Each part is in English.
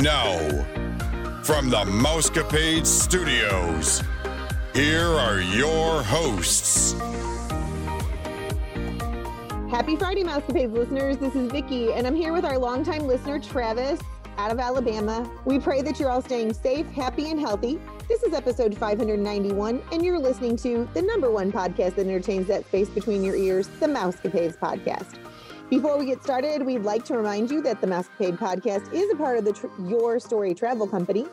No. From the Mousecapade Studios, here are your hosts. Happy Friday, Mousecapades listeners. This is Vicki, and I'm here with our longtime listener, Travis, out of Alabama. We pray that you're all staying safe, happy, and healthy. This is episode 591, and you're listening to the number one podcast that entertains that space between your ears, the Mousecapades podcast. Before we get started, we'd like to remind you that the Mousecapade podcast is a part of the tr- Your Story Travel Company.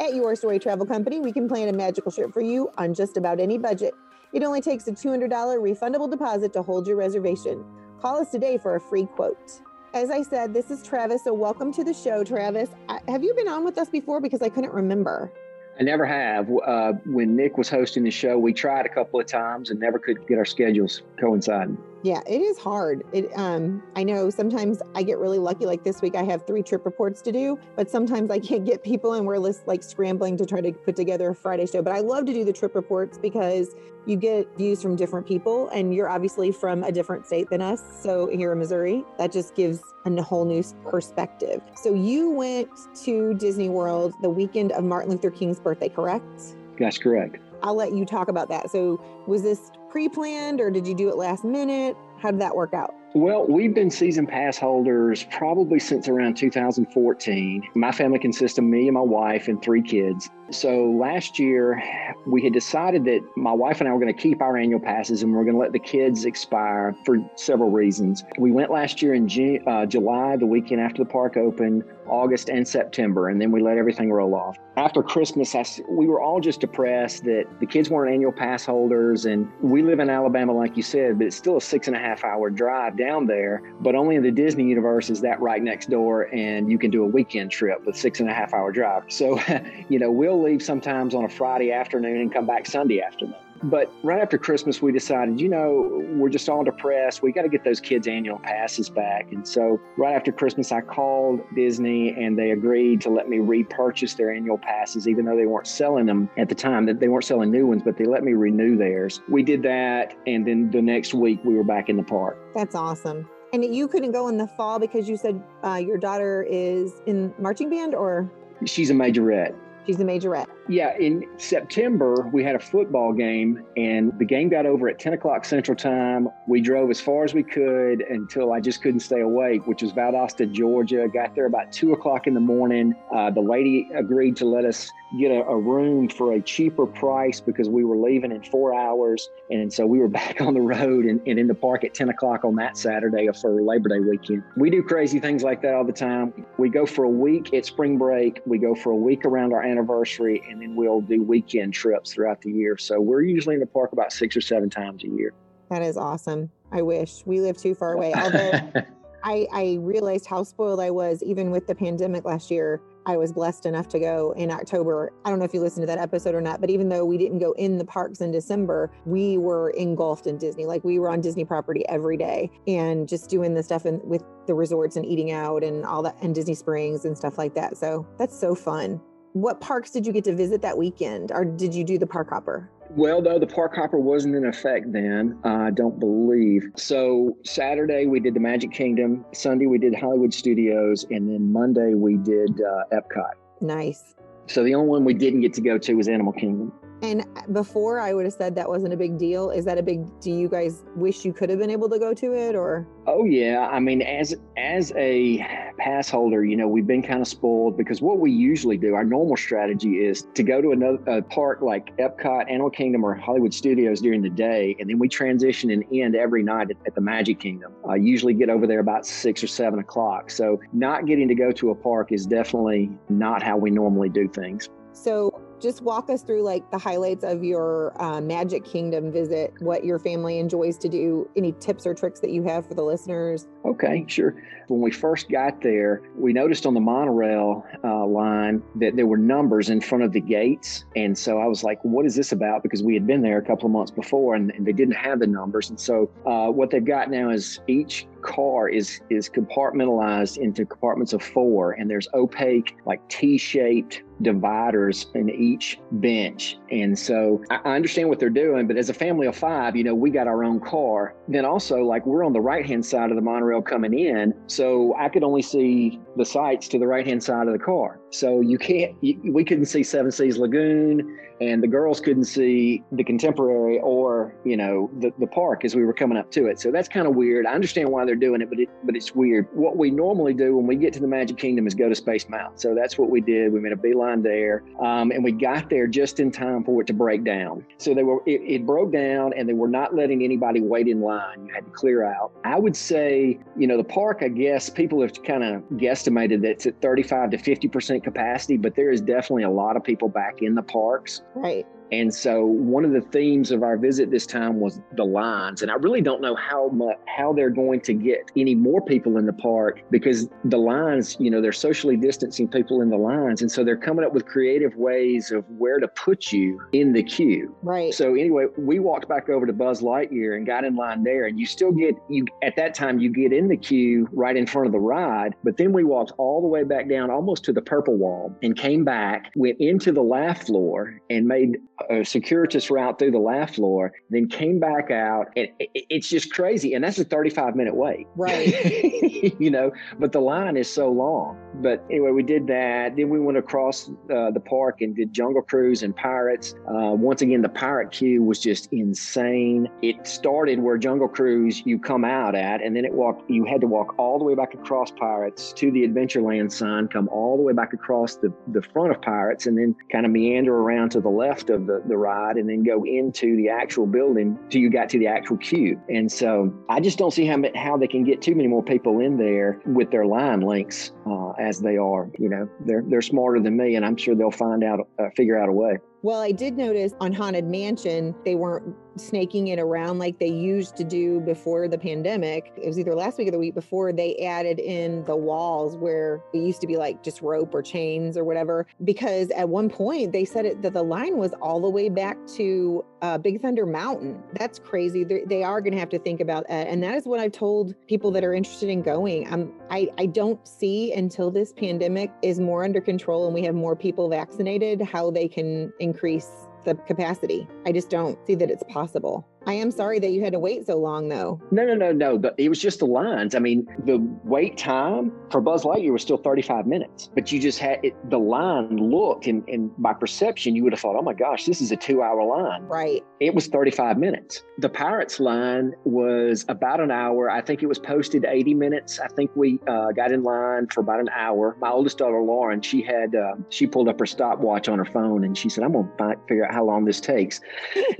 At Your Story Travel Company, we can plan a magical trip for you on just about any budget. It only takes a $200 refundable deposit to hold your reservation. Call us today for a free quote. As I said, this is Travis, so welcome to the show, Travis. I, have you been on with us before? Because I couldn't remember. I never have. Uh, when Nick was hosting the show, we tried a couple of times and never could get our schedules coinciding. Yeah, it is hard. It um I know sometimes I get really lucky like this week I have 3 trip reports to do, but sometimes I can't get people and we're just like scrambling to try to put together a Friday show. But I love to do the trip reports because you get views from different people and you're obviously from a different state than us. So here in Missouri, that just gives a whole new perspective. So you went to Disney World the weekend of Martin Luther King's birthday, correct? That's correct. I'll let you talk about that. So was this pre-planned or did you do it last minute? How did that work out? Well, we've been season pass holders probably since around 2014. My family consists of me and my wife and three kids. So last year, we had decided that my wife and I were going to keep our annual passes and we are going to let the kids expire for several reasons. We went last year in uh, July, the weekend after the park opened, August and September, and then we let everything roll off. After Christmas, I, we were all just depressed that the kids weren't annual pass holders, and we live in Alabama, like you said, but it's still a six and a half hour drive down there. But only in the Disney universe is that right next door, and you can do a weekend trip with six and a half hour drive. So, you know, we'll leave sometimes on a Friday afternoon and come back Sunday afternoon. But right after Christmas, we decided, you know, we're just all depressed. We got to get those kids' annual passes back. And so, right after Christmas, I called Disney and they agreed to let me repurchase their annual passes, even though they weren't selling them at the time. That they weren't selling new ones, but they let me renew theirs. We did that, and then the next week we were back in the park. That's awesome. And you couldn't go in the fall because you said uh, your daughter is in marching band, or she's a majorette. She's a majorette. Yeah, in September, we had a football game, and the game got over at 10 o'clock Central Time. We drove as far as we could until I just couldn't stay awake, which was Valdosta, Georgia. Got there about 2 o'clock in the morning. Uh, the lady agreed to let us get a, a, room for a cheaper price because we were leaving in four hours. And so we were back on the road and, and in the park at 10 o'clock on that Saturday for Labor Day weekend. We do crazy things like that all the time. We go for a week at spring break, we go for a week around our anniversary, and then we'll do weekend trips throughout the year. So we're usually in the park about six or seven times a year. That is awesome. I wish we live too far away. Although I, I realized how spoiled I was even with the pandemic last year. I was blessed enough to go in October. I don't know if you listened to that episode or not, but even though we didn't go in the parks in December, we were engulfed in Disney. Like we were on Disney property every day and just doing the stuff in, with the resorts and eating out and all that and Disney Springs and stuff like that. So that's so fun what parks did you get to visit that weekend or did you do the park hopper well, though the park hopper wasn't in effect then, I don't believe. So Saturday we did the Magic Kingdom, Sunday we did Hollywood Studios, and then Monday we did uh, Epcot. Nice. So the only one we didn't get to go to was Animal Kingdom. And uh, before I would have said that wasn't a big deal. Is that a big do you guys wish you could have been able to go to it or Oh yeah. I mean as as a pass holder, you know, we've been kind of spoiled because what we usually do, our normal strategy is to go to another a park like Epcot, Animal Kingdom, or Hollywood Studios during the day, and then we transition and end every night at, at the Magic Kingdom. I usually get over there about six or seven o'clock. So not getting to go to a park is definitely not how we normally do things. So just walk us through like the highlights of your uh, Magic Kingdom visit, what your family enjoys to do, any tips or tricks that you have for the listeners. Okay, sure. When we first got there, we noticed on the monorail uh, line that there were numbers in front of the gates. And so I was like, what is this about? Because we had been there a couple of months before and, and they didn't have the numbers. And so uh, what they've got now is each car is is compartmentalized into compartments of four, and there's opaque like T-shaped dividers in each bench. And so I understand what they're doing, but as a family of five, you know, we got our own car. Then also, like, we're on the right hand side of the monorail coming in. So I could only see the sights to the right hand side of the car. So you can't, you, we couldn't see Seven Seas Lagoon and the girls couldn't see the contemporary or you know the, the park as we were coming up to it. So that's kind of weird. I understand why they're doing it but it but it's weird. What we normally do when we get to the magic kingdom is go to space mountain. So that's what we did. We made a beeline there um, and we got there just in time for it to break down. So they were it, it broke down and they were not letting anybody wait in line. You had to clear out. I would say you know the park i guess people have kind of guesstimated that it's at 35 to 50 percent capacity but there is definitely a lot of people back in the parks Right. And so one of the themes of our visit this time was the lines. And I really don't know how much how they're going to get any more people in the park because the lines, you know, they're socially distancing people in the lines. And so they're coming up with creative ways of where to put you in the queue. Right. So anyway, we walked back over to Buzz Lightyear and got in line there. And you still get you at that time you get in the queue right in front of the ride. But then we walked all the way back down almost to the purple wall and came back, went into the laugh floor and made a circuitous route through the laugh floor, then came back out. And it's just crazy. And that's a 35 minute wait. Right. you know, but the line is so long. But anyway, we did that. Then we went across uh, the park and did Jungle Cruise and Pirates. Uh, once again, the pirate queue was just insane. It started where Jungle Cruise you come out at, and then it walked. You had to walk all the way back across Pirates to the Adventureland sign, come all the way back across the, the front of Pirates, and then kind of meander around to the left of the, the ride, and then go into the actual building till you got to the actual queue. And so I just don't see how how they can get too many more people in there with their line links uh, as they are. You know, they're they're smarter than me, and I'm sure they'll find out, uh, figure out a way. Well, I did notice on Haunted Mansion, they weren't snaking it around like they used to do before the pandemic. It was either last week or the week before they added in the walls where it used to be like just rope or chains or whatever. Because at one point they said it that the line was all the way back to uh, Big Thunder Mountain. That's crazy. They're, they are going to have to think about that, and that is what I've told people that are interested in going. I'm, I I don't see until this pandemic is more under control and we have more people vaccinated how they can increase the capacity. I just don't see that it's possible. I am sorry that you had to wait so long, though. No, no, no, no. But it was just the lines. I mean, the wait time for Buzz Lightyear was still 35 minutes, but you just had it, the line looked, and, and by perception, you would have thought, oh my gosh, this is a two hour line. Right. It was 35 minutes. The Pirates line was about an hour. I think it was posted 80 minutes. I think we uh, got in line for about an hour. My oldest daughter, Lauren, she had, uh, she pulled up her stopwatch on her phone and she said, I'm going to figure out how long this takes.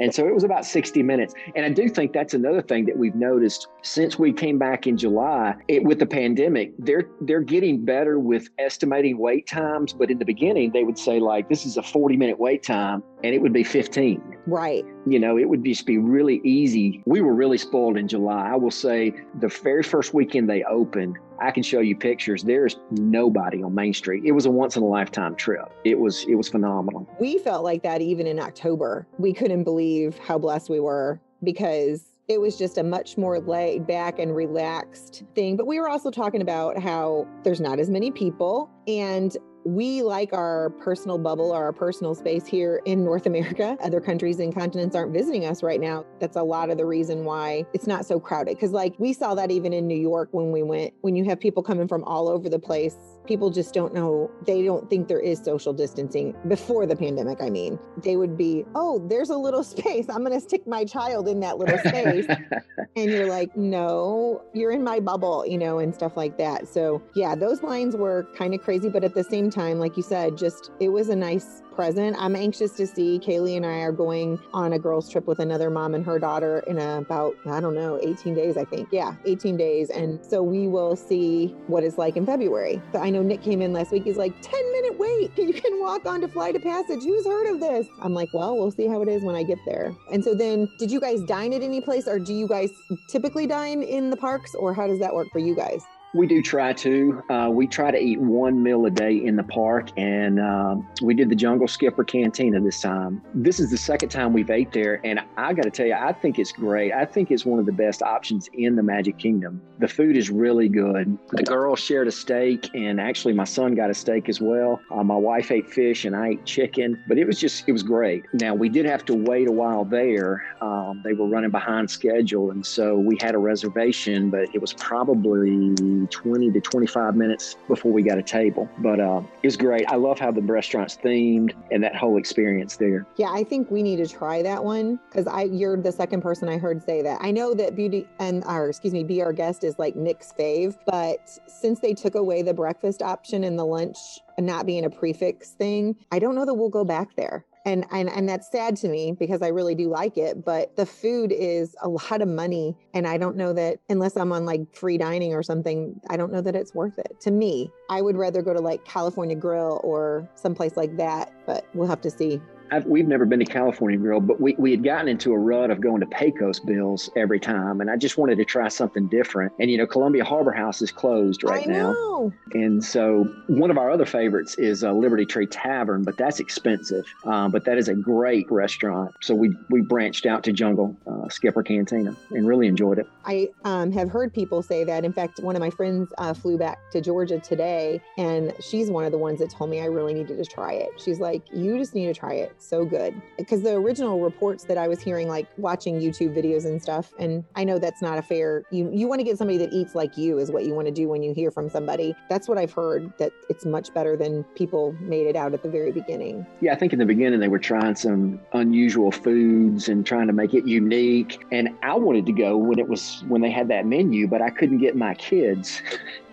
and so it was about 60 minutes. And I do think that's another thing that we've noticed since we came back in July it, with the pandemic. They're they're getting better with estimating wait times, but in the beginning they would say like this is a 40 minute wait time and it would be 15. Right. You know, it would just be really easy. We were really spoiled in July. I will say the very first weekend they opened, I can show you pictures. There's nobody on Main Street. It was a once in a lifetime trip. It was it was phenomenal. We felt like that even in October. We couldn't believe how blessed we were because it was just a much more laid back and relaxed thing. But we were also talking about how there's not as many people and we like our personal bubble or our personal space here in North America. Other countries and continents aren't visiting us right now. That's a lot of the reason why it's not so crowded. Because, like, we saw that even in New York when we went, when you have people coming from all over the place, people just don't know, they don't think there is social distancing before the pandemic. I mean, they would be, oh, there's a little space. I'm going to stick my child in that little space. and you're like, no, you're in my bubble, you know, and stuff like that. So, yeah, those lines were kind of crazy. But at the same time, like you said, just it was a nice present. I'm anxious to see. Kaylee and I are going on a girls' trip with another mom and her daughter in about, I don't know, 18 days, I think. Yeah, 18 days. And so we will see what it's like in February. So I know Nick came in last week. He's like, 10 minute wait. You can walk on to Flight of Passage. Who's heard of this? I'm like, well, we'll see how it is when I get there. And so then, did you guys dine at any place or do you guys typically dine in the parks or how does that work for you guys? We do try to. Uh, we try to eat one meal a day in the park, and uh, we did the Jungle Skipper Cantina this time. This is the second time we've ate there, and I got to tell you, I think it's great. I think it's one of the best options in the Magic Kingdom. The food is really good. The girls shared a steak, and actually, my son got a steak as well. Uh, my wife ate fish, and I ate chicken, but it was just, it was great. Now, we did have to wait a while there. Um, they were running behind schedule, and so we had a reservation, but it was probably 20 to 25 minutes before we got a table. But uh, it was great. I love how the restaurant's themed and that whole experience there. Yeah, I think we need to try that one because I you're the second person I heard say that. I know that Beauty and our excuse me, Be Our Guest is like Nick's fave, but since they took away the breakfast option and the lunch not being a prix fixe thing, I don't know that we'll go back there and and and that's sad to me because I really do like it, but the food is a lot of money and I don't know that unless I'm on like free dining or something, I don't know that it's worth it. To me, I would rather go to like California Grill or someplace like that, but we'll have to see. I've, we've never been to California Grill, but we, we had gotten into a rut of going to Pecos Bills every time. And I just wanted to try something different. And, you know, Columbia Harbor House is closed right I now. Know. And so one of our other favorites is uh, Liberty Tree Tavern, but that's expensive. Um, but that is a great restaurant. So we, we branched out to Jungle uh, Skipper Cantina and really enjoyed it. I um, have heard people say that. In fact, one of my friends uh, flew back to Georgia today, and she's one of the ones that told me I really needed to try it. She's like, You just need to try it so good because the original reports that I was hearing, like watching YouTube videos and stuff, and I know that's not a fair. You you want to get somebody that eats like you is what you want to do when you hear from somebody. That's what I've heard that it's much better than people made it out at the very beginning. Yeah, I think in the beginning they were trying some unusual foods and trying to make it unique. And I wanted to go when it was when they had that menu, but I couldn't get my kids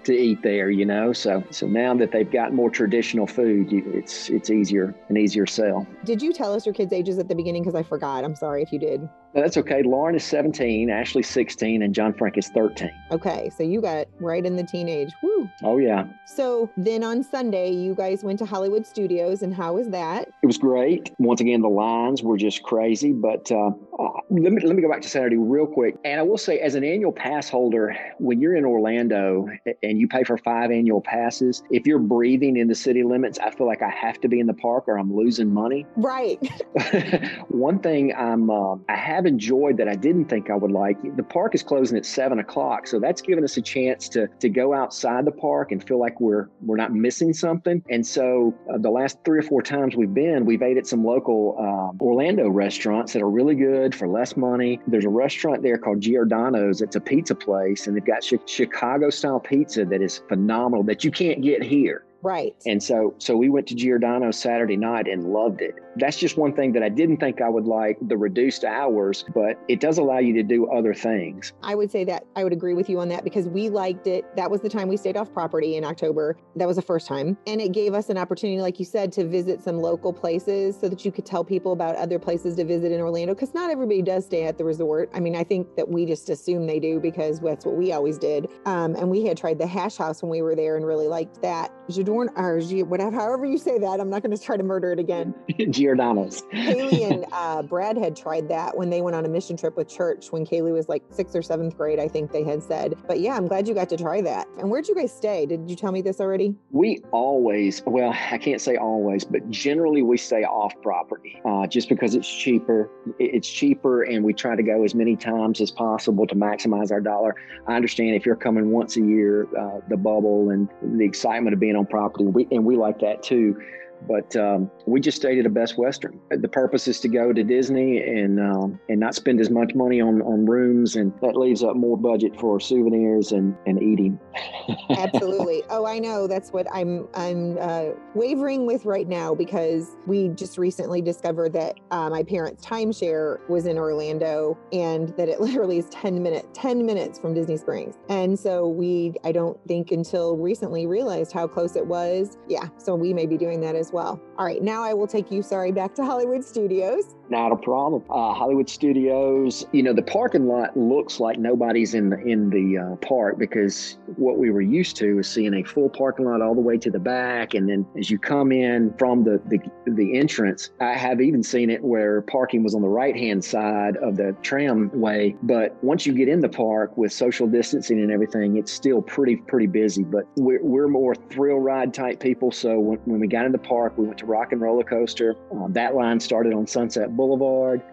to eat there, you know. So so now that they've got more traditional food, it's it's easier an easier sell. Did you tell us your kids' ages at the beginning? Because I forgot. I'm sorry if you did. That's okay. Lauren is 17, Ashley 16, and John Frank is 13. Okay, so you got right in the teenage. Woo. Oh yeah. So then on Sunday, you guys went to Hollywood Studios, and how was that? It was great. Once again, the lines were just crazy. But uh, uh, let me let me go back to Saturday real quick. And I will say, as an annual pass holder, when you're in Orlando and you pay for five annual passes, if you're breathing in the city limits, I feel like I have to be in the park or I'm losing money. Right. One thing I'm uh, I have enjoyed that I didn't think I would like. The park is closing at seven o'clock, so that's given us a chance to to go outside the park and feel like we're we're not missing something. And so uh, the last three or four times we've been, we've ate at some local um, Orlando restaurants that are really good for less money. There's a restaurant there called Giordano's. It's a pizza place, and they've got ch- Chicago style pizza that is phenomenal that you can't get here. Right. And so so we went to Giordano's Saturday night and loved it. That's just one thing that I didn't think I would like the reduced hours, but it does allow you to do other things. I would say that I would agree with you on that because we liked it. That was the time we stayed off property in October. That was the first time. And it gave us an opportunity, like you said, to visit some local places so that you could tell people about other places to visit in Orlando because not everybody does stay at the resort. I mean, I think that we just assume they do because that's what we always did. Um, and we had tried the hash house when we were there and really liked that. Jadorn, or whatever, however you say that, I'm not going to try to murder it again. Giordano's. Kaylee and uh, Brad had tried that when they went on a mission trip with church when Kaylee was like sixth or seventh grade, I think they had said. But yeah, I'm glad you got to try that. And where'd you guys stay? Did you tell me this already? We always, well, I can't say always, but generally we stay off property uh, just because it's cheaper. It's cheaper, and we try to go as many times as possible to maximize our dollar. I understand if you're coming once a year, uh, the bubble and the excitement of being on property, we, and we like that too. But um, we just stayed at a Best Western. The purpose is to go to Disney and um, and not spend as much money on, on rooms, and that leaves up more budget for souvenirs and, and eating. Absolutely. Oh, I know. That's what I'm I'm uh, wavering with right now because we just recently discovered that uh, my parents' timeshare was in Orlando, and that it literally is ten minute ten minutes from Disney Springs. And so we, I don't think until recently realized how close it was. Yeah. So we may be doing that as well. All right. Now I will take you. Sorry, back to Hollywood Studios. Not a problem. Uh, Hollywood Studios. You know, the parking lot looks like nobody's in the in the uh, park because what we were used to is seeing a full parking lot all the way to the back, and then as you come in from the the, the entrance, I have even seen it where parking was on the right hand side of the tramway. But once you get in the park with social distancing and everything, it's still pretty pretty busy. But we're, we're more thrill ride type people, so when, when we got in the park, we went to Rock and Roller Coaster. Uh, that line started on Sunset Boulevard,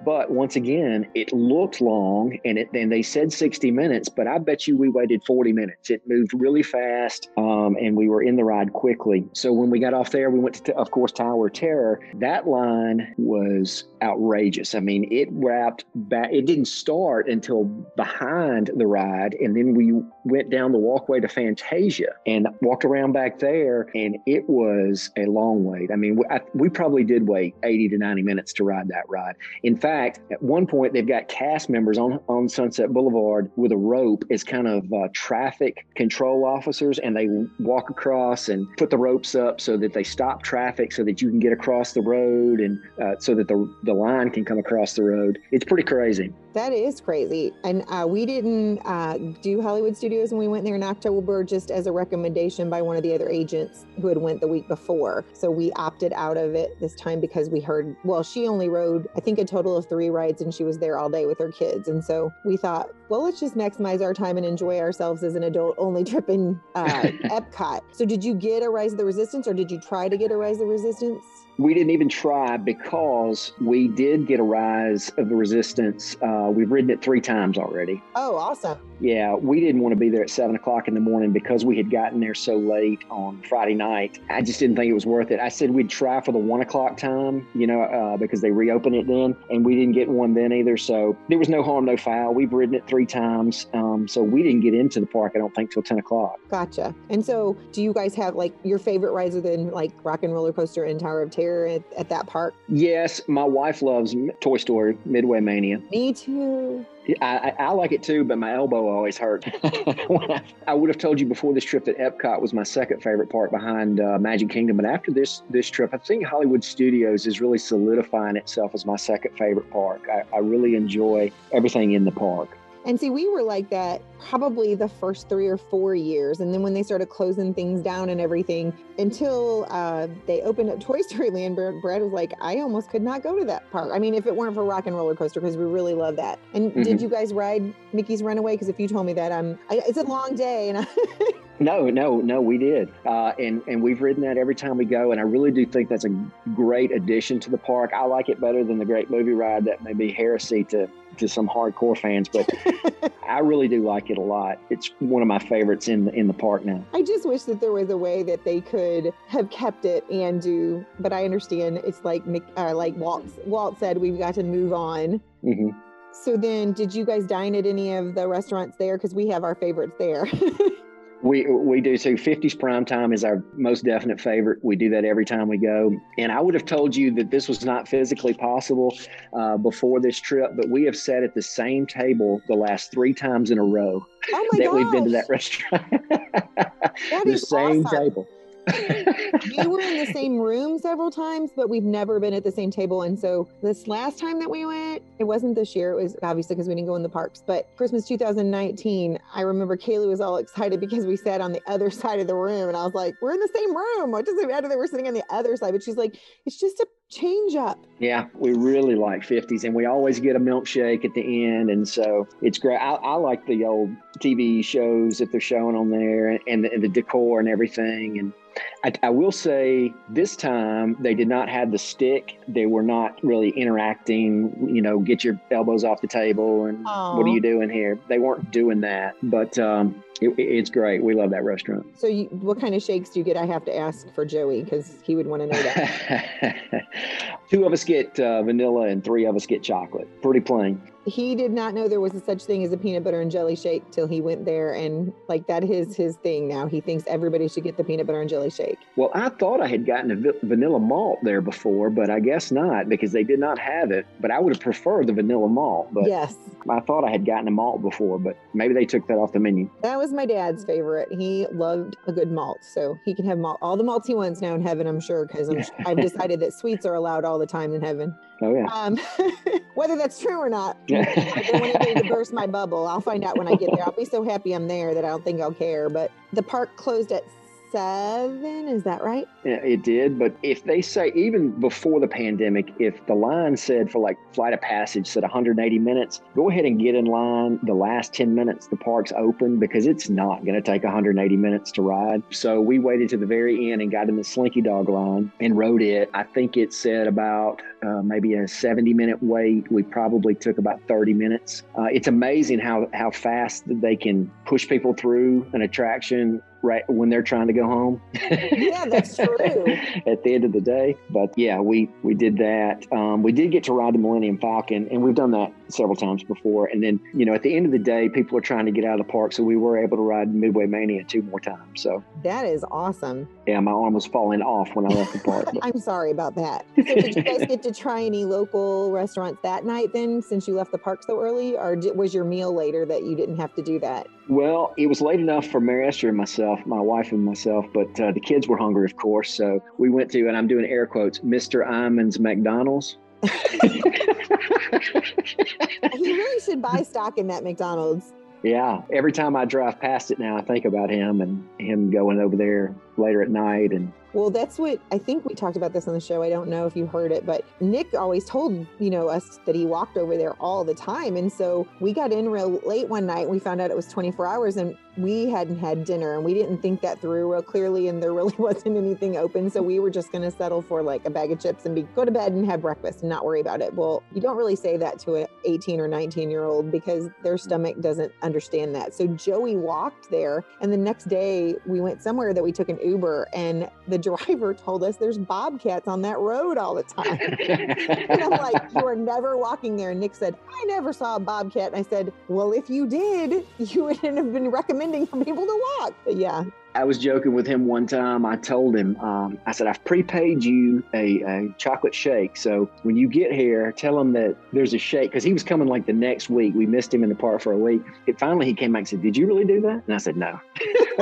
but once again, it looked long, and it and they said 60 minutes, but I bet you we waited 40 minutes. It moved really fast, um, and we were in the ride quickly. So when we got off there, we went to, of course, Tower Terror. That line was outrageous. I mean, it wrapped back. It didn't start until behind the ride, and then we went down the walkway to Fantasia and walked around back there, and it was a long wait. I mean, we, I, we probably did wait 80 to 90 minutes to ride that ride. In fact, at one point, they've got cast members on on Sunset Boulevard with a rope as kind of uh, traffic control officers, and they walk across and put the ropes up so that they stop traffic so that you can get across the road and uh, so that the the line can come across the road. It's pretty crazy. That is crazy. And uh, we didn't uh, do Hollywood Studios when we went there in October, just as a recommendation by one of the other agents who had went the week before. So we opted out of it this time because we heard, well, she only rode, I think, a total of three rides and she was there all day with her kids. And so we thought, well, let's just maximize our time and enjoy ourselves as an adult only trip in uh, Epcot. So did you get a Rise of the Resistance or did you try to get a Rise of the Resistance? We didn't even try because we did get a rise of the resistance. Uh, we've ridden it three times already. Oh, awesome. Yeah, we didn't want to be there at seven o'clock in the morning because we had gotten there so late on Friday night. I just didn't think it was worth it. I said we'd try for the one o'clock time, you know, uh, because they reopen it then, and we didn't get one then either. So there was no harm, no foul. We've ridden it three times. Um, so we didn't get into the park, I don't think, till 10 o'clock. Gotcha. And so do you guys have like your favorite rides than like Rock and Roller Coaster and Tower of Terror at, at that park? Yes, my wife loves Toy Story, Midway Mania. Me too. I, I, like it too, but my elbow always hurt. I, I, would have told you before this trip that Epcot was my second favorite park behind uh, Magic Kingdom, but after this this trip, I think Hollywood Studios is really solidifying itself as my second favorite park. I, I really enjoy everything in the park. And see, we were like that probably the first three or four years. And then when they started closing things down and everything, until uh, they opened up Toy Story Land, Brad was like, I almost could not go to that park. I mean, if it weren't for Rock and Roller Coaster, because we really love that. And mm-hmm. did you guys ride Mickey's Runaway? Because if you told me that, I'm, I, it's a long day. And I No, no, no, we did, uh, and and we've ridden that every time we go, and I really do think that's a great addition to the park. I like it better than the Great Movie Ride. That may be heresy to to some hardcore fans, but I really do like it a lot. It's one of my favorites in the, in the park now. I just wish that there was a way that they could have kept it and do, but I understand it's like uh, like Walt Walt said, we've got to move on. Mm-hmm. So then, did you guys dine at any of the restaurants there? Because we have our favorites there. We we do too. 50s prime time is our most definite favorite. We do that every time we go. And I would have told you that this was not physically possible uh, before this trip, but we have sat at the same table the last three times in a row oh that gosh. we've been to that restaurant. That the same awesome. table we were in the same room several times, but we've never been at the same table. And so this last time that we went, it wasn't this year. It was obviously because we didn't go in the parks, but Christmas 2019, I remember Kaylee was all excited because we sat on the other side of the room. And I was like, we're in the same room. What does it matter that we're sitting on the other side? But she's like, it's just a change up. Yeah, we really like 50s and we always get a milkshake at the end. And so it's great. I, I like the old TV shows that they're showing on there and the, and the decor and everything. And I, I, will say this time they did not have the stick. They were not really interacting. You know, get your elbows off the table and Aww. what are you doing here? They weren't doing that. But um, it, it's great. We love that restaurant. So, you, what kind of shakes do you get? I have to ask for Joey because he would want to know that. Two of us get uh, vanilla and three of us get chocolate. Pretty plain he did not know there was a such thing as a peanut butter and jelly shake till he went there and like that is his thing now he thinks everybody should get the peanut butter and jelly shake well i thought i had gotten a vanilla malt there before but i guess not because they did not have it but i would have preferred the vanilla malt but yes i thought i had gotten a malt before but maybe they took that off the menu that was my dad's favorite. He loved a good malt, so he can have malt, all the malts he wants now in heaven. I'm sure because I've decided that sweets are allowed all the time in heaven. Oh yeah. Um, whether that's true or not, I don't want anybody to burst my bubble. I'll find out when I get there. I'll be so happy I'm there that I don't think I'll care. But the park closed at seven. Is that right? Yeah, it did. But if they say, even before the pandemic, if the line said for like Flight of Passage said 180 minutes, go ahead and get in line the last 10 minutes the park's open because it's not going to take 180 minutes to ride. So we waited to the very end and got in the Slinky Dog line and rode it. I think it said about uh, maybe a 70 minute wait. We probably took about 30 minutes. Uh, it's amazing how, how fast they can push people through an attraction right when they're trying to go home. Yeah, that's true. At the end of the day, but yeah, we we did that. Um, we did get to ride the Millennium Falcon, and we've done that several times before. And then you know, at the end of the day, people are trying to get out of the park, so we were able to ride Midway Mania two more times. So that is awesome. Yeah, my arm was falling off when I left the park. I'm sorry about that. So did you guys get to try any local restaurants that night then, since you left the park so early, or was your meal later that you didn't have to do that? Well, it was late enough for Mary Esther and myself, my wife and myself, but uh, the kids were hungry, of course. So we went to, and I'm doing air quotes, Mr. Iman's McDonald's. He really should buy stock in that McDonald's. Yeah. Every time I drive past it now, I think about him and him going over there later at night and well, that's what I think we talked about this on the show. I don't know if you heard it, but Nick always told, you know, us that he walked over there all the time. And so we got in real late one night. We found out it was 24 hours and we hadn't had dinner and we didn't think that through real clearly. And there really wasn't anything open. So we were just going to settle for like a bag of chips and be go to bed and have breakfast and not worry about it. Well, you don't really say that to an 18 or 19 year old because their stomach doesn't understand that. So Joey walked there. And the next day we went somewhere that we took an Uber and the driver told us there's bobcats on that road all the time. and I'm like, you are never walking there. And Nick said, I never saw a bobcat. And I said, well, if you did, you wouldn't have been recommending for people to walk. But yeah, I was joking with him one time. I told him, um, I said, I've prepaid you a, a, chocolate shake. So when you get here, tell him that there's a shake because he was coming like the next week. We missed him in the park for a week. It, finally, he came back and said, Did you really do that? And I said, No.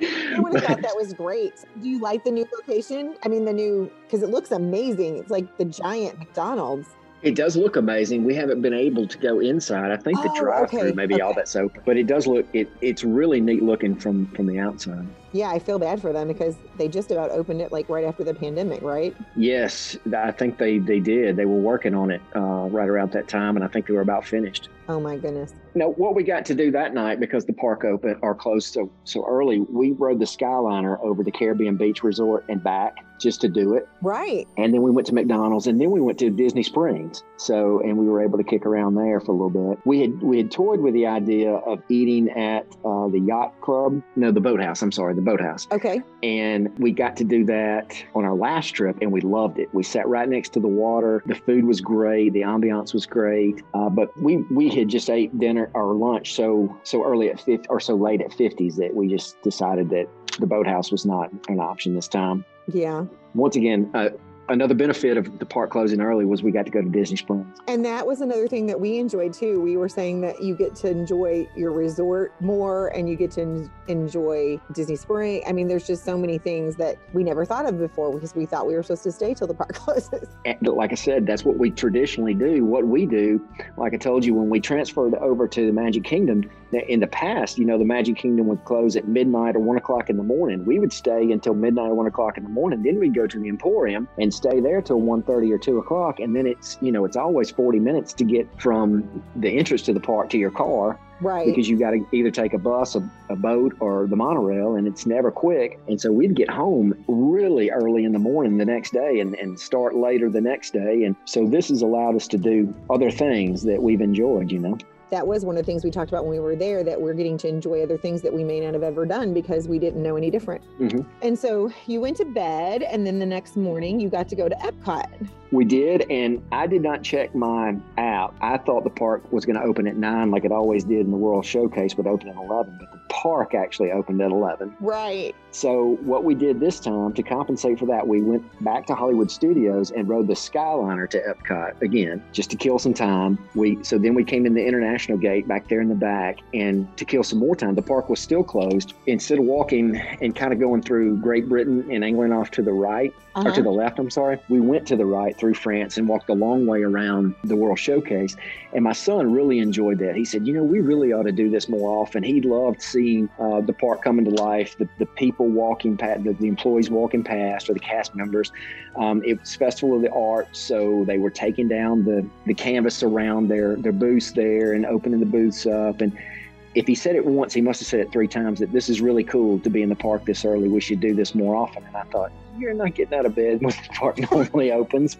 I would have thought that was great. Do you like the new location? I mean, the new, because it looks amazing. It's like the giant McDonald's. It does look amazing. We haven't been able to go inside. I think the Oh, drive-through, okay, maybe okay. all that's open, but it does look it. It's really neat looking from from the outside. Yeah, I feel bad for them because they just about opened it like right after the pandemic, right? Yes, I think they they did. They were working on it uh, right around that time, and I think they were about finished. Oh my goodness. Now, what we got to do that night because the park opened or closed so so early, we rode the Skyliner over to Caribbean Beach Resort and back just to do it. Right. And then we went to McDonald's, and then we went to Disney Springs. So, and we were able to kick around there for a little bit. We had we had toyed with the idea of eating at uh, the yacht club, no, the boathouse. I'm sorry, the boathouse. Okay. And we got to do that on our last trip, and we loved it. We sat right next to the water. The food was great. The ambiance was great. Uh, but we we had just ate dinner or lunch so so early at 50 or so late at 50s that we just decided that the boathouse was not an option this time Yeah. once again, uh, another benefit of the park closing early was we got to go to Disney Springs. And that was another thing that we enjoyed too. We were saying that you get to enjoy your resort more and you get to en- enjoy Disney Spring. I mean, there's just so many things that we never thought of before because we thought we were supposed to stay till the park closes. And like I said, that's what we traditionally do. What we do, like I told you, when we transferred over to the Magic Kingdom, in the past, you know, the Magic Kingdom would close at midnight or one o'clock in the morning. We would stay until midnight or one o'clock in the morning. Then we'd go to the Emporium and stay there till 1.30 or two o'clock. And then it's, you know, it's always 40 minutes to get from the entrance to the park to your car. Right. because you got to either take a bus, a, a boat, or the monorail, and it's never quick. And so we'd get home really early in the morning the next day and, and start later the next day. And so this has allowed us to do other things that we've enjoyed, you know. That was one of the things we talked about when we were there that we're getting to enjoy other things that we may not have ever done because we didn't know any different. Mhm. And so you went to bed, and then the next morning you got to go to Epcot. We did, and I did not check my app. I thought the park was going to open at nine, like it always did in the World Showcase, would open at eleven. But the park actually opened at 11. Right. So what we did this time to compensate for that, we went back to Hollywood Studios and rode the Skyliner to Epcot again, just to kill some time. We so then we came in the International Gate back there in the back, and to kill some more time, the park was still closed. Instead of walking and kind of going through Great Britain and England off to the right uh-huh. or to uh-huh. the left, I'm sorry, we went to the right through France and walked a long way around the World Showcase. And my son really enjoyed that. He said, "You know, we really ought to do this more often." He loved seeing uh, the park coming to life, the, the people walking past, the, the employees walking past, or the cast members. Um, it was Festival of the Arts, so they were taking down the, the canvas around their, their booths there and opening the booths up. And if he said it once, he must have said it three times that this is really cool to be in the park this early. We should do this more often. And I thought, you're not getting out of bed when the park normally opens.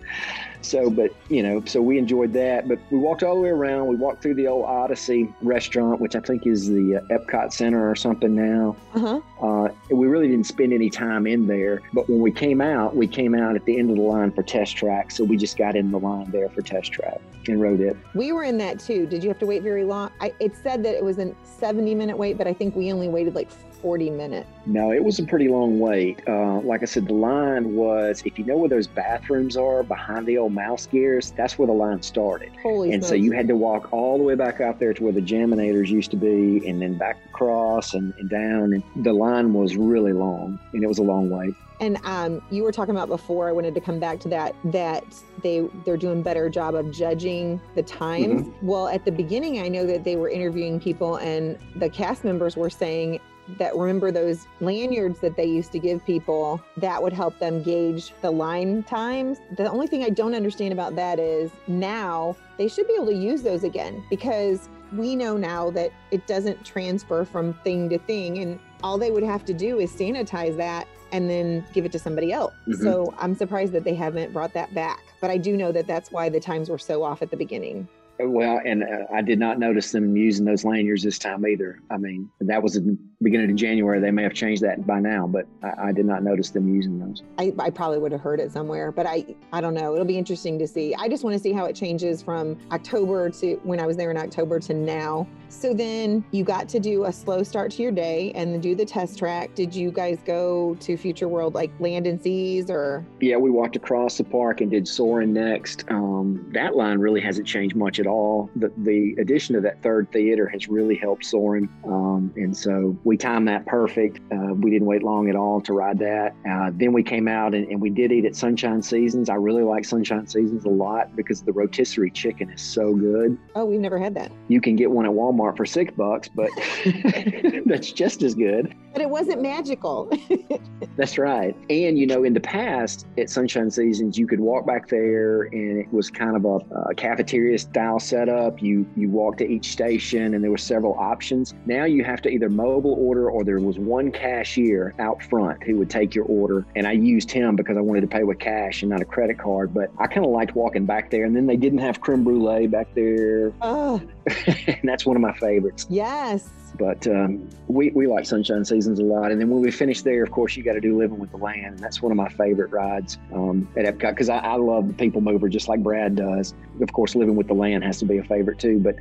So, but you know, so we enjoyed that. But we walked all the way around. We walked through the old Odyssey restaurant, which I think is the uh, Epcot Center or something now. Uh-huh. Uh, we really didn't spend any time in there. But when we came out, we came out at the end of the line for test track. So we just got in the line there for test track and rode it. We were in that too. Did you have to wait very long? I, it said that it was a 70 minute wait, but I think we only waited like 40 minutes. No, it was a pretty long wait. Uh, like I said, the line was, if you know where those bathrooms are behind the old mouse gears, that's where the line started. Holy and smokes. so you had to walk all the way back out there to where the Jaminators used to be, and then back across and, and down. And the line was really long, and it was a long wait. And um, you were talking about before. I wanted to come back to that. That they they're doing better job of judging the times. Mm-hmm. Well, at the beginning, I know that they were interviewing people, and the cast members were saying that remember those lanyards that they used to give people that would help them gauge the line times. The only thing I don't understand about that is now they should be able to use those again because we know now that it doesn't transfer from thing to thing and all they would have to do is sanitize that and then give it to somebody else. Mm-hmm. So I'm surprised that they haven't brought that back. But I do know that that's why the times were so off at the beginning. Well, and uh, I did not notice them using those lanyards this time either. I mean, that was the beginning of January. They may have changed that by now, but I, I did not notice them using those. I, I, probably would have heard it somewhere, but I, I don't know. It'll be interesting to see. I just want to see how it changes from October to when I was there in October to now. So then you got to do a slow start to your day and do the test track. Did you guys go to Future World like Land and Seas or? Yeah, we walked across the park and did soaring next. Um, that line really hasn't changed much at all. The, the addition of that third theater has really helped soaring. Um, and so we timed that perfect. Uh, we didn't wait long at all to ride that. Uh, then we came out and, and we did eat at Sunshine Seasons. I really like Sunshine Seasons a lot because the rotisserie chicken is so good. Oh, we've never had that. You can get one at Walmart for six bucks, but that's just as good. But it wasn't magical. that's right. And, you know, in the past at Sunshine Seasons, you could walk back there and it was kind of a, a cafeteria style setup. You, you walk to each station and there were several options. Now you have to either mobile order or there was one cashier out front who would take your order. And I used him because I wanted to pay with cash and not a credit card. But I kind of liked walking back there. And then they didn't have creme brulee back there. Oh. and that's one of my favorites. Yes. But um, we, we like Sunshine Seasons a lot. And then when we finish there, of course, you got to do Living with the Land. And that's one of my favorite rides um, at Epcot because I, I love the People Mover just like Brad does. Of course, Living with the Land has to be a favorite too. But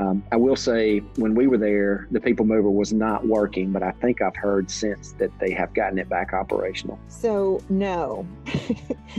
um, I will say, when we were there, the People Mover was not working, but I think I've heard since that they have gotten it back operational. So, no.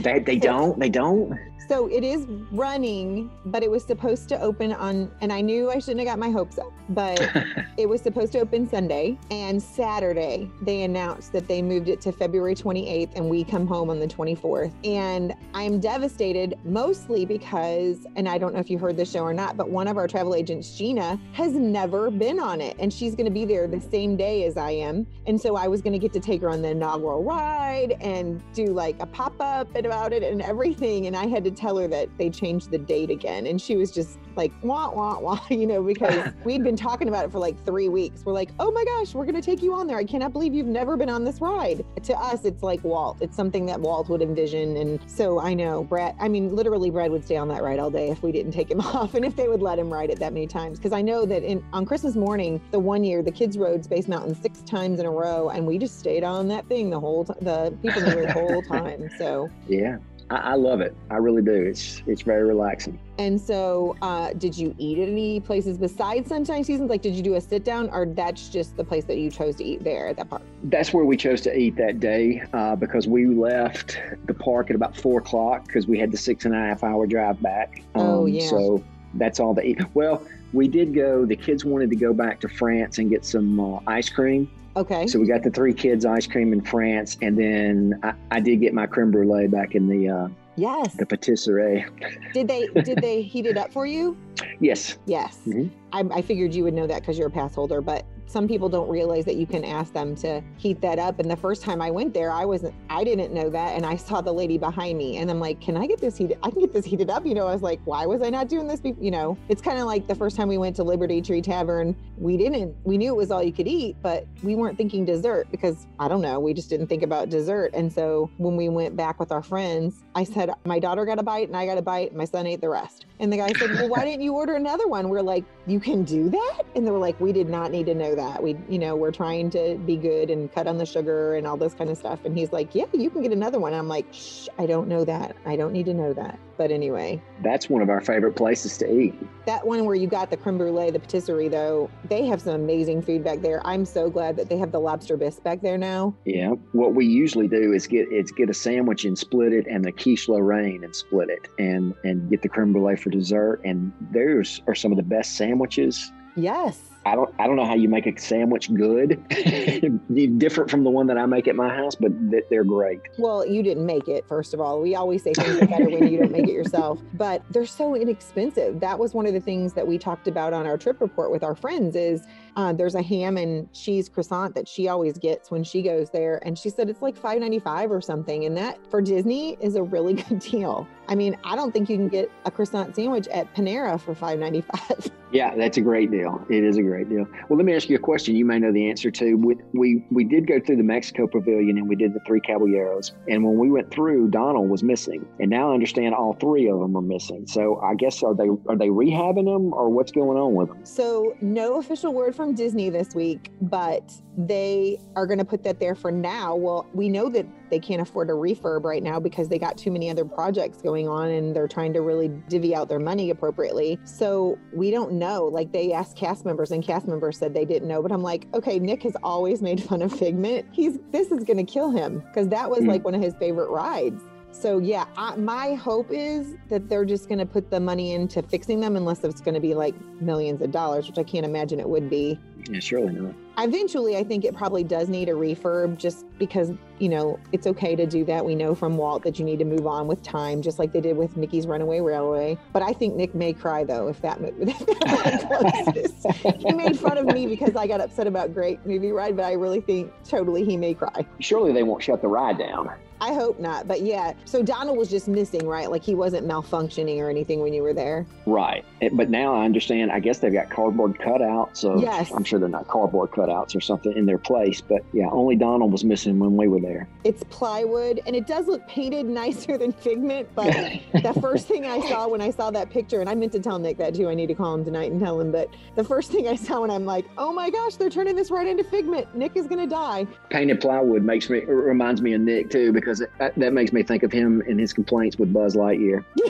they, they don't? They don't? So it is running, but it was supposed to open on, and I knew I shouldn't have got my hopes up, but it was supposed to open Sunday. And Saturday, they announced that they moved it to February 28th, and we come home on the 24th. And I'm devastated mostly because, and I don't know if you heard the show or not, but one of our travel agents, Gina, has never been on it. And she's going to be there the same day as I am. And so I was going to get to take her on the inaugural ride and do like a pop up about it and everything. And I had to tell her that they changed the date again. And she was just like, wah, wah, wah, you know, because we'd been talking about it for like three weeks. We're like, oh my gosh, we're going to take you on there. I cannot believe you've never been on this ride. To us, it's like Walt. It's something that Walt would envision. And so I know Brad, I mean, literally, Brad would stay on that ride all day if we didn't take him off and if they would let him ride it that many times. Because I know that in on Christmas morning, the one year, the kids rode Space Mountain six times in a row, and we just stayed on that thing the whole time, the people knew the whole time. So yeah. I, I love it. I really do. It's it's very relaxing. And so, uh, did you eat at any places besides Sunshine Seasons? Like, did you do a sit down, or that's just the place that you chose to eat there at that park? That's where we chose to eat that day uh, because we left the park at about four o'clock because we had the six and a half hour drive back. Um, Oh, yeah. So that's all to eat. Well, we did go. The kids wanted to go back to France and get some uh, ice cream. Okay. So we got the three kids ice cream in France, and then I, I did get my creme brulee back in the uh, yes. the patisserie. Did they did they heat it up for you? Yes. Yes. Mhm. I, I figured you would know that because you're a pass holder, but some people don't realize that you can ask them to heat that up. And the first time I went there, I wasn't, I didn't know that. And I saw the lady behind me and I'm like, can I get this heated? I can get this heated up. You know, I was like, why was I not doing this? Be-? You know, it's kind of like the first time we went to Liberty Tree Tavern, we didn't, we knew it was all you could eat, but we weren't thinking dessert because I don't know, we just didn't think about dessert. And so when we went back with our friends, I said, my daughter got a bite and I got a bite. My son ate the rest. And the guy said, well, why didn't you order another one? We're like, you can do that? And they were like, we did not need to know that. We, you know, we're trying to be good and cut on the sugar and all this kind of stuff. And he's like, yeah, you can get another one. I'm like, shh, I don't know that. I don't need to know that. But anyway, That's one of our favorite places to eat. that one where you got the creme brulee, the patisserie, though, they have some amazing food back there. I'm so glad that they have the lobster bisque back there now. Yeah. What we usually do is get is get a sandwich and split it, and the quiche Lorraine and split it, and and get the creme brulee for dessert. And those are some of the best sandwiches. Yes. I don't I don't know how you make a sandwich good, different from the one that I make at my house, but th- they're great. Well, you didn't make it, first of all. We always say things are better when you don't make it yourself, but they're so inexpensive. That was one of the things that we talked about on our trip report with our friends is uh, there's a ham and cheese croissant that she always gets when she goes there. And she said it's like $5.95 or something. And that for Disney is a really good deal. I mean, I don't think you can get a croissant sandwich at Panera for $5.95. Yeah, that's a great deal. It is a great deal. Well, let me ask you a question. You may know the answer to. We we, we did go through the Mexico Pavilion and we did the three Caballeros. And when we went through, Donald was missing, and now I understand all three of them are missing. So I guess are they are they rehabbing them or what's going on with them? So, no official word from Disney this week, but they are going to put that there for now. Well, we know that they can't afford a refurb right now because they got too many other projects going on and they're trying to really divvy out their money appropriately. So, we don't know. Like, they asked cast members, and cast members said they didn't know. But I'm like, okay, Nick has always made fun of Figment. He's this is going to kill him because that was Mm. like one of his favorite rides. So yeah, I, my hope is that they're just going to put the money into fixing them, unless it's going to be like millions of dollars, which I can't imagine it would be. Yeah, surely not. Eventually, I think it probably does need a refurb, just because you know it's okay to do that. We know from Walt that you need to move on with time, just like they did with Mickey's Runaway Railway. But I think Nick may cry though if that movie if that one closes. he made fun of me because I got upset about Great Movie Ride, but I really think totally he may cry. Surely they won't shut the ride down. I hope not. But yeah, so Donald was just missing, right? Like he wasn't malfunctioning or anything when you were there. Right. Eh, But now I understand. I guess they've got cardboard cutouts. So Yes. I'm sure they're not cardboard cutouts or something in their place. But yeah, only Donald was missing when we were there. It's plywood and it does look painted nicer than Figment. But the first thing I saw when I saw that picture, and I meant to tell Nick that too, I need to call him tonight and tell him. But the first thing I saw when I'm like, oh my gosh, they're turning this right into Figment. Nick is going to die. painted plywood makes me reminds me of Nick too because it, that, that makes me think of him and his complaints with Buzz Lightyear.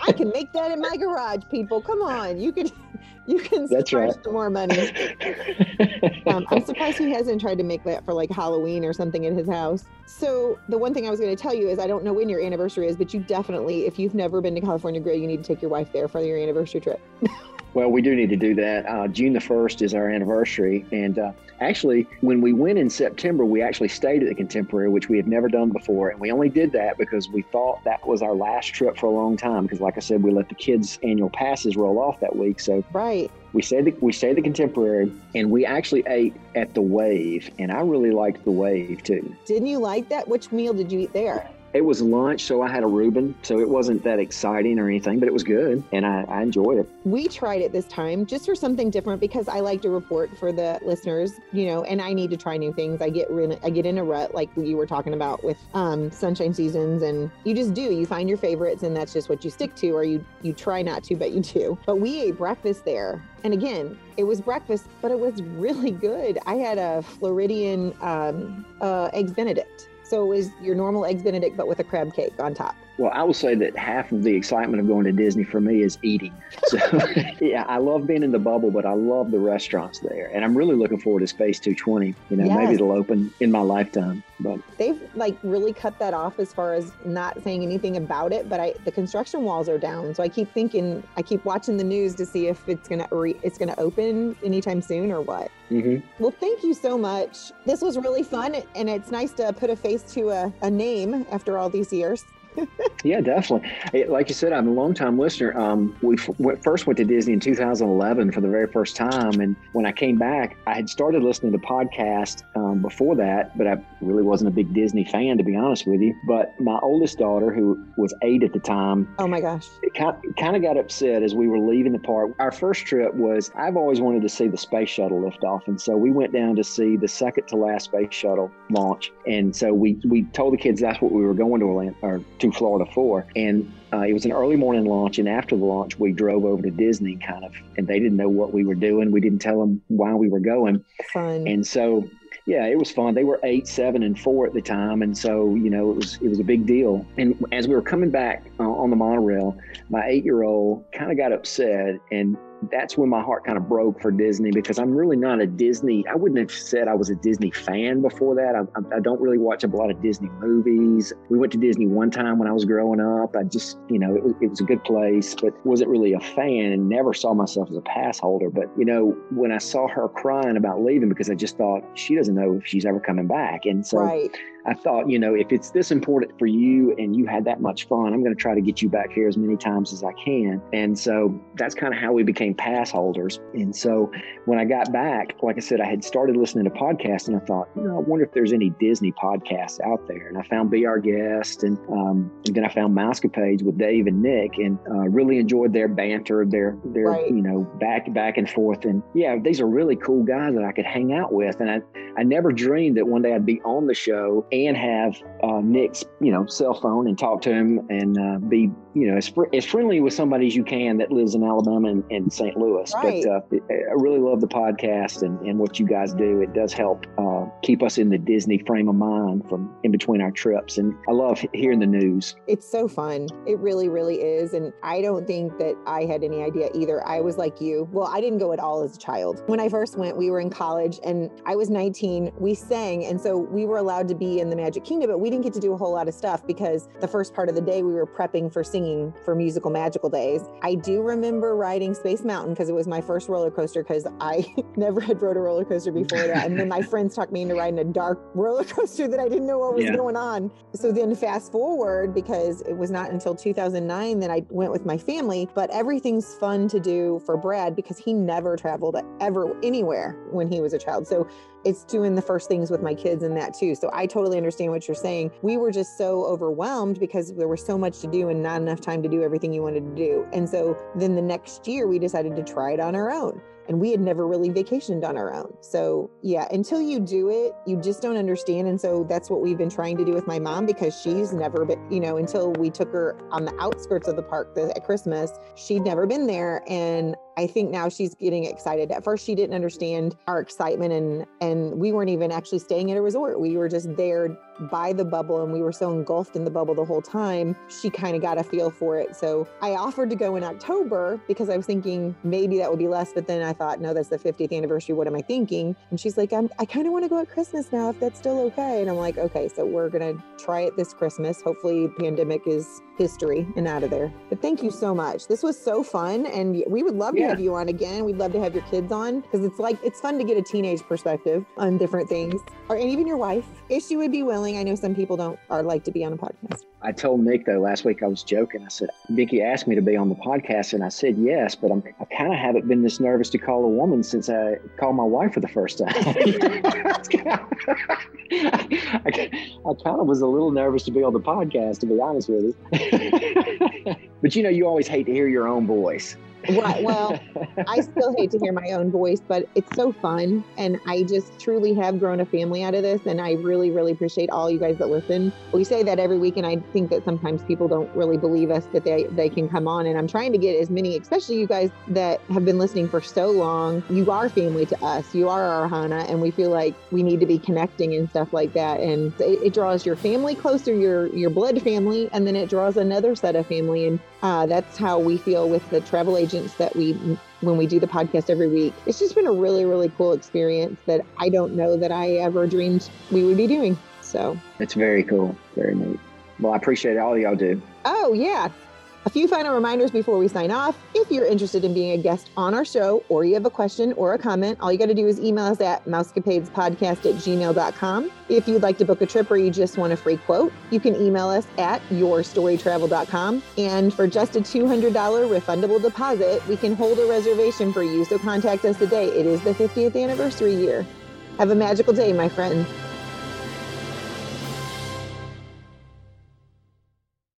I can make that in my garage, people. Come on. You can. You can That's right. some more money. Um, I'm surprised he hasn't tried to make that for like Halloween or something in his house. So the one thing I was going to tell you is I don't know when your anniversary is, but you definitely, if you've never been to California Grill, you need to take your wife there for your anniversary trip. well, we do need to do that. Uh, June the first is our anniversary, and uh, actually, when we went in September, we actually stayed at the Contemporary, which we had never done before, and we only did that because we thought that was our last trip for a long time. Because, like I said, we let the kids' annual passes roll off that week, so Right. we stayed the, we stayed at the Contemporary, and we actually ate at the Wave, and I really liked the Wave too. Didn't you like that? Which meal did you eat there? It was lunch, so I had a Reuben, so it wasn't that exciting or anything, but it was good, and I, I enjoyed it. We tried it this time just for something different because I like to report for the listeners, you know, and I need to try new things. I get really, I get in a rut like you were talking about with um, Sunshine Seasons, and you just do. You find your favorites, and that's just what you stick to, or you you try not to, but you do. But we ate breakfast there, and again, it was breakfast, but it was really good. I had a Floridian um, uh, eggs Benedict. So was your normal eggs Benedict, but with a crab cake on top. Well, I will say that half of the excitement of going to Disney for me is eating. So, yeah, I love being in the bubble, but I love the restaurants there, and I'm really looking forward to Space 220. You know, Yes. maybe it'll open in my lifetime. But They've like really cut that off as far as not saying anything about it, but I the construction walls are down. So I keep thinking, I keep watching the news to see if it's gonna re, it's gonna open anytime soon or what. mhm. Well, thank you so much. This was really fun, and it's nice to put a face to a, a name after all these years. Yeah, definitely. Like you said, I'm a longtime listener. Um, we f- went, first went to Disney in 2011 for the very first time, and when I came back, I had started listening to podcasts um, before that, but I really wasn't a big Disney fan, to be honest with you. But my oldest daughter, who was eight at the time, Oh my gosh. kind, kind of got upset as we were leaving the park. Our first trip was I've always wanted to see the space shuttle lift off, and so we went down to see the second to last space shuttle launch. And so we we told the kids that's what we were going to Orlando or to Florida for. And uh, it was an early morning launch, and after the launch, we drove over to Disney, kind of, and they didn't know what we were doing. We didn't tell them why we were going. Fun. And so, yeah, it was fun. They were eight, seven, and four at the time, and so you know it was it was a big deal. And as we were coming back uh, on the monorail, my eight-year-old kind of got upset, and that's when my heart kind of broke for Disney because I'm really not a Disney. I wouldn't have said I was a Disney fan before that. I, I, don't really watch a lot of Disney movies. We went to Disney one time when I was growing up. I just, you know, it was, it was a good place, but wasn't really a fan and never saw myself as a pass holder. But, you know, when I saw her crying about leaving because I just thought she doesn't know if she's ever coming back. And so right. I thought, you know, if it's this important for you and you had that much fun, I'm going to try to get you back here as many times as I can. And so that's kind of how we became pass holders. And so when I got back, like I said, I had started listening to podcasts and I thought, you know, I wonder if there's any Disney podcasts out there. And I found Be Our Guest and, um, and then I found Mousecapades with Dave and Nick and uh, really enjoyed their banter, their, their, Right. you know, back, back and forth. And yeah, these are really cool guys that I could hang out with. And I, I never dreamed that one day I'd be on the show and have uh, Nick's, you know, cell phone and talk to him and uh, be, you know, as, fr- as friendly with somebody as you can that lives in Alabama and, and St. Louis. Right. But uh, I really love the podcast and, and what you guys do. It does help uh, keep us in the Disney frame of mind from in between our trips. And I love hearing the news. It's so fun. It really, really is. And I don't think that I had any idea either. I was like you. Well, I didn't go at all as a child. When I first went, we were in college and I was 19. We sang. And so we were allowed to be in the Magic Kingdom, but we didn't get to do a whole lot of stuff because the first part of the day we were prepping for singing for musical magical days. I do remember riding Space Mountain because it was my first roller coaster because I never had rode a roller coaster before that. And then my friends talked me into riding a dark roller coaster that I didn't know what was Yeah. going on. So then fast forward because it was not until 2009 that I went with my family, but everything's fun to do for Brad because he never traveled ever anywhere when he was a child. So it's doing the first things with my kids and that too. So I totally understand what you're saying. We were just so overwhelmed because there was so much to do and not enough time to do everything you wanted to do. And so then the next year we decided to try it on our own. And we had never really vacationed on our own. So, yeah, until you do it, you just don't understand. And so that's what we've been trying to do with my mom because she's never been, you know, until we took her on the outskirts of the park at Christmas, she'd never been there. And I think now she's getting excited. At first, she didn't understand our excitement, and and we weren't even actually staying at a resort. We were just there by the bubble, and we were so engulfed in the bubble the whole time. She kind of got a feel for it. So I offered to go in October because I was thinking maybe that would be less, but then I thought, no, that's the 50th anniversary. What am I thinking? And she's like, I'm, I kind of want to go at Christmas now, if that's still okay. And I'm like, okay, so we're gonna try it this Christmas. Hopefully, pandemic is history and out of there. But thank you so much. This was so fun, and we would love to have you on again. We'd love to have your kids on because it's like it's fun to get a teenage perspective on different things, or and even your wife, if she would be willing. I know some people don't are like to be on a podcast. I told Nick though last week I was joking. I said Vicky asked me to be on the podcast, and I said yes, but I'm I kind of haven't been this nervous to call a woman since I called my wife for the first time. I, I kind of was a little nervous to be on the podcast, to be honest with you. but you know, you always hate to hear your own voice. Well, I still hate to hear my own voice, but it's so fun. And I just truly have grown a family out of this. And I really, really appreciate all you guys that listen. We say that every week, and I think that sometimes people don't really believe us that they, they can come on. And I'm trying to get as many, especially you guys that have been listening for so long. You are family to us. You are our ohana, and we feel like we need to be connecting and stuff like that. And it, it draws your family closer, your your blood family, and then it draws another set of family. And uh, that's how we feel with the travel agents that we when we do the podcast every week. It's just been a really, really cool experience that I don't know that I ever dreamed we would be doing. So it's very cool. Very neat. Well, I appreciate all y'all do. Oh, yeah. A few final reminders before we sign off. If you're interested in being a guest on our show or you have a question or a comment, all you got to do is email us at mousecapadespodcast at gmail.com. If you'd like to book a trip or you just want a free quote, you can email us at yourstorytravel.com. And for just a $200 refundable deposit, we can hold a reservation for you. So contact us today. It is the 50th anniversary year. Have a magical day, my friends.